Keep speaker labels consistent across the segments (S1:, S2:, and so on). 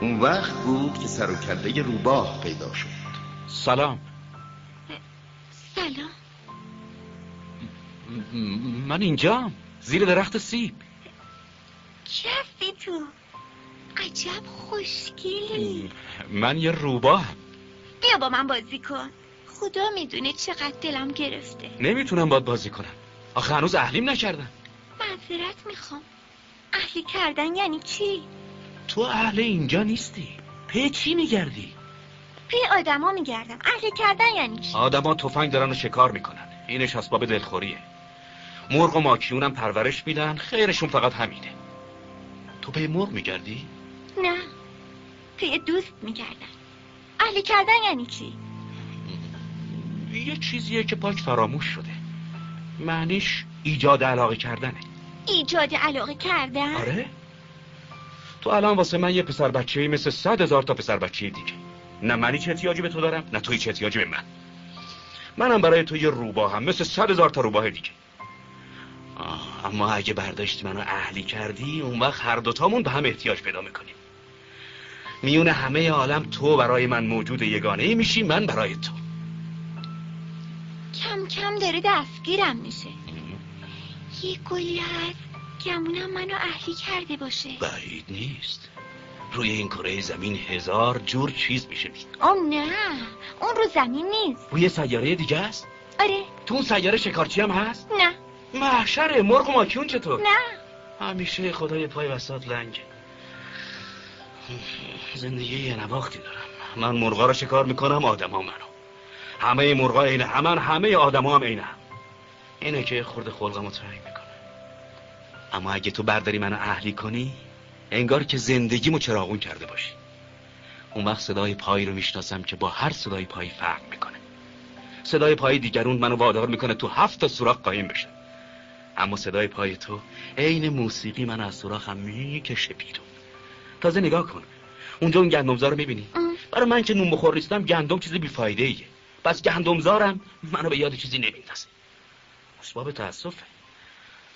S1: اون وقت بود که سر و کله روباه پیدا شد.
S2: سلام.
S3: سلام.
S2: من اینجام زیر درخت سیب.
S3: کسی تو. عجب خوشگلی.
S2: من یه روباه
S3: بیا با من بازی کن. خدا می‌دونه چقدر دلم گرفته.
S2: نمی‌تونم باد بازی کنم. آخه هنوز اهلیم نکردم
S3: معذرت می‌خوام. اهلی کردن یعنی چی؟
S2: تو اهل اینجا نیستی. پی چی میگردی؟
S3: پی آدما میگردم. اهلی کردن یعنی چی؟
S2: آدما تفنگ دارن و شکار می‌کنن. اینش اسباب دلخوریه. مرغ و ماکیونم پرورش میدن. خیرشون فقط همینه. تو به مرغ میگردی؟
S3: نه. پی دوست میگردم. اهلی کردن یعنی چی؟
S2: یه چیزیه که پاک فراموش شده. معنیش ایجاد علاقه کردنه.
S3: ایجاد علاقه کردن؟
S2: آره. تو الان واسه من یه پسر بچه مثل صد هزار تا پسر بچه دیگه. نه منی چه احتیاجی به تو دارم نه توی چه احتیاجی به من. منم برای تو یه روباه هم مثل صد هزار تا روباه دیگه. آه، اما اگه برداشتی منو اهلی کردی اون وقت هر دوتامون به هم احتیاج پیدا می‌کنیم. میون همه عالم تو برای من موجود یگانه ای میشی من برای تو.
S3: کم کم داره دستگیرم میشه. یه گلی هست گمونم منو اهلی کرده باشه.
S2: بعید نیست. روی این کره زمین هزار جور چیز میشه
S3: آم نه. اون رو زمین نیست.
S2: روی سیاره دیگه است؟
S3: آره.
S2: تو اون سیاره شکارچی هم هست؟
S3: نه.
S2: محشره مرغ و ماکیون چطور؟
S3: نه.
S2: همیشه خدای پای وسط لنگه زندگی یه نواختی دارم. من مرغا رو شکار می‌کنم آدما منو. همه مرغا اینه همن همه آدما هم اینه هم. اینه که خورده خلقمو تنگ می‌کنه اما اگه تو برداری منو اهلی کنی انگار که زندگیمو چراغون کرده باشی. اون وقت صدای پایی رو می‌شناسم که با هر صدای پایی فرق می‌کنه. صدای پای دیگرون منو وادار می‌کنه تو هفت تا سوراخ قایم بشم اما صدای پای تو عین موسیقی من از سوراخم می‌کشه بیرون. تازه نگاه کن. اونجا اون گندمزار رو می‌بینی؟ برای من که نون بخور نیستم گندم چیزی بیفایده ایه پس گندمزارم منو به یاد چیزی نمیندازه. اسباب تاسفه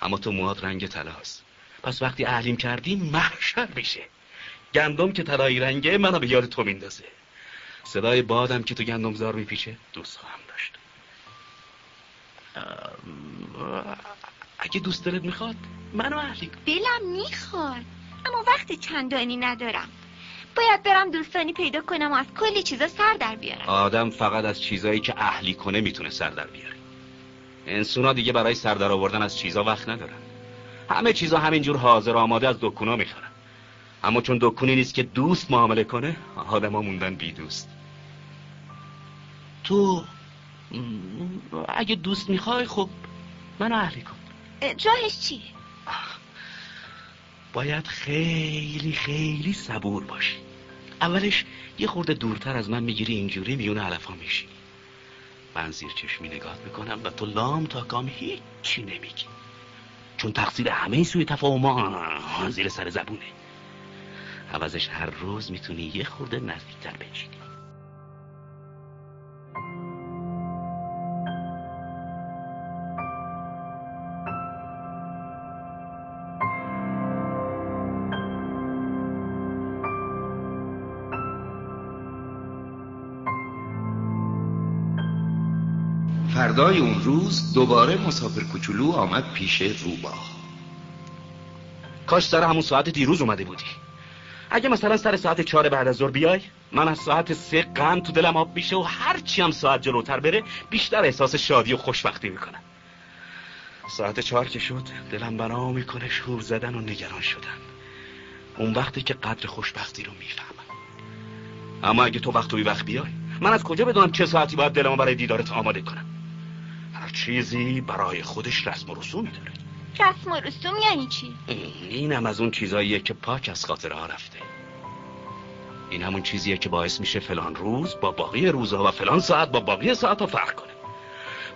S2: اما تو موهات رنگ طلاست. پس وقتی اهلیم کردی محشر میشه. گندم که طلایی رنگه منو به یاد تو میندازه. صدای بادم که تو گندمزار میپیچه دوست خواهم داشت. اگه دوست دلت می‌خواد منو اهلی کن.
S3: دلم می‌خواد اما وقت چندانی ندارم. باید برم دوستانی پیدا کنم و از کلی چیزا سر در بیارم.
S2: آدم فقط از چیزایی که اهلی کنه می‌تونه سر در بیاره. انسونا دیگه برای سر در آوردن از چیزا وقت ندارن. همه چیزا همینجور حاضر آماده از دکونا می‌خرن. اما چون دکونی نیست که دوست معامله کنه آدما موندن بی دوست. تو اگه دوست می‌خوای خب منو اهلی کن.
S3: راهش چیه؟
S2: باید خیلی خیلی صبور باشی. اولش یه خورده دورتر از من می‌گیری اینجوری میون علفا میشی. من زیر چشمی نگاه می‌کنم و تو لام تا کام هیچی نمیگی. چون تقصیر همه سوی تفاهم زیر سر زبونه. عوضش هر روز می‌تونی یه خورده نزدیکتر بچینی
S1: فردای اون روز دوباره مسافر کوچولو آمد پیش روباه
S2: کاش سر همون ساعت دیروز اومده بودی. اگه مثلا سر ساعت چهار بعد از ظهر بیای من از ساعت سه غم تو دلم آب میشه و هرچی هم ساعت جلوتر بره بیشتر احساس شادی و خوشبختی می‌کنم. ساعت چهار که شد دلم بنا می‌کنه شور زدن و نگران شدن. اون وقتی که قدر خوشبختی رو می‌فهمم. اما اگه تو وقت و وقت بیای من از کجا بدونم چه ساعتی باید دلمو برای دیدارت آماده کنم؟ چیزی برای خودش رسم و رسومی داره.
S3: رسم و رسوم یعنی چی؟
S2: اینم از اون چیزاییه که پاک از خاطره ها رفته. این همون چیزیه که باعث میشه فلان روز با باقی روزها و فلان ساعت با باقی ساعت ها فرق کنه.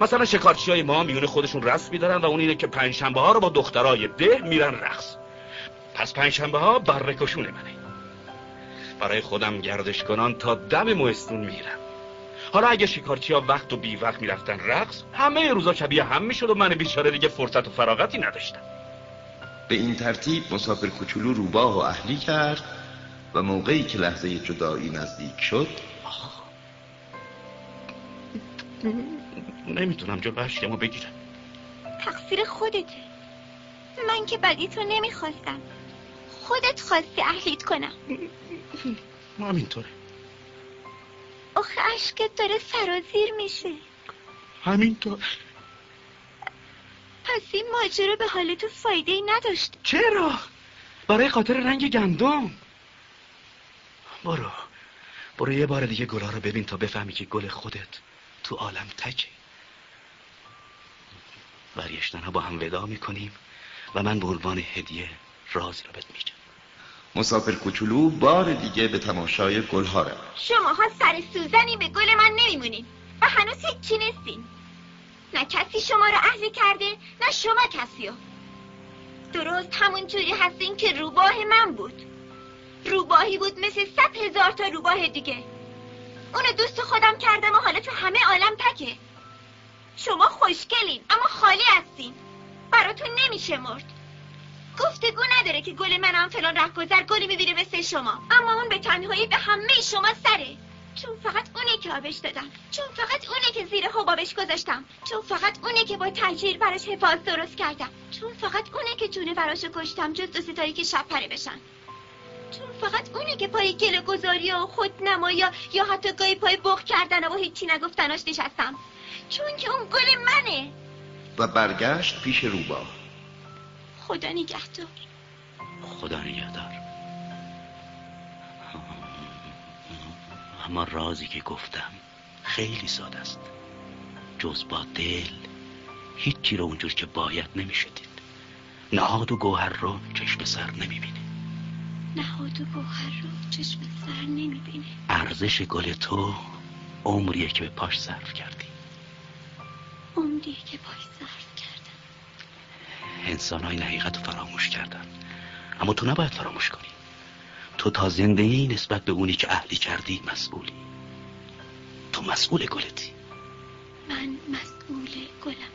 S2: مثلا شکارچی های ما میون خودشون رسم میدارن و اون اینه که پنجشنبه ها رو با دخترای ده میرن رقص. پس پنجشنبه ها برکشونه منه. برای خودم گردش کنان تا دم مهستون میرم حالا اگه شکارچی ها وقت و بی وقت می‌رفتن رقص همه روزا شبیه هم می‌شد و من بیچاره دیگه فرصت و فراغتی نداشتم.
S1: به این ترتیب مسافر کوچولو روباه و اهلی کرد و موقعی که لحظه جدایی نزدیک شد
S2: نمی‌تونم جلو عشقمو بگیرم.
S3: تقصیر خودته. من که بدی تو نمی‌خواستم. خودت خواستی اهلیت کنم.
S2: همینطوره.
S3: آخه عشقت داره سرازیر میشه.
S2: همینطور
S3: پس این ماجرا به حال تو فایده ای نداشت.
S2: چرا؟ برای خاطر رنگ گندم. برو. برو یه بار دیگه گلا رو ببین تا بفهمی که گل خودت تو عالم تکه. برگشتن ها با هم ودا می‌کنیم و من به عنوان هدیه رازی رو بهت میگم.
S1: مسافر کوچولو بار دیگه به تماشای گلها رفت
S3: شماها سر سوزنی به گل من نمیمونین و هنوز هیچی نیستین. نه کسی شما رو اهل کرده نه شما کسیو درست همون جوری هستین که روباه من بود. روباهی بود مثل صد هزار تا روباه دیگه. اونو دوست خودم کردم و حالا تو همه عالم تکه. شما خوشگلین اما خالی هستین. براتون نمیشه مرد. گفتگو نداره که گل منم فلان رهگذر گلی می‌بینه مثل شما. اما اون به تنهایی به همه شما سره. چون فقط اونه که آبش دادم. چون فقط اونه که زیر حبابش گذاشتم. چون فقط اونه که با تجیر براش حفاظ درست کردم. چون فقط اونه که جونه براشو کشتم جز دو ستایی که شب پره بشن. چون فقط اونه که پای گل گذاری و خود نمایا یا حتی گاهی پای بخ کردن و هیچی نگفتناش نشستم. چون که اون گل منه.
S1: و برگشت پیش روبا
S3: خدا نگهدار.
S2: خدا نگهدار. اما رازی که گفتم خیلی ساده است. جز با دل هیچی رو اونجور که باید نمیشه دید نهاد و گوهر رو چشم سر نمی‌بینه
S3: نهاد و گوهر رو چشم سر نمی‌بینه
S2: ارزش گل تو عمریه که به پاش صرف کردی.
S3: عمریه که پاش صرف
S2: انسان های حقیقت رو فراموش کردن. اما تو نباید فراموش کنی. تو تا زندگی نسبت به اونی که اهلی کردی مسئولی. تو مسئول گلتی.
S3: من مسئول گلم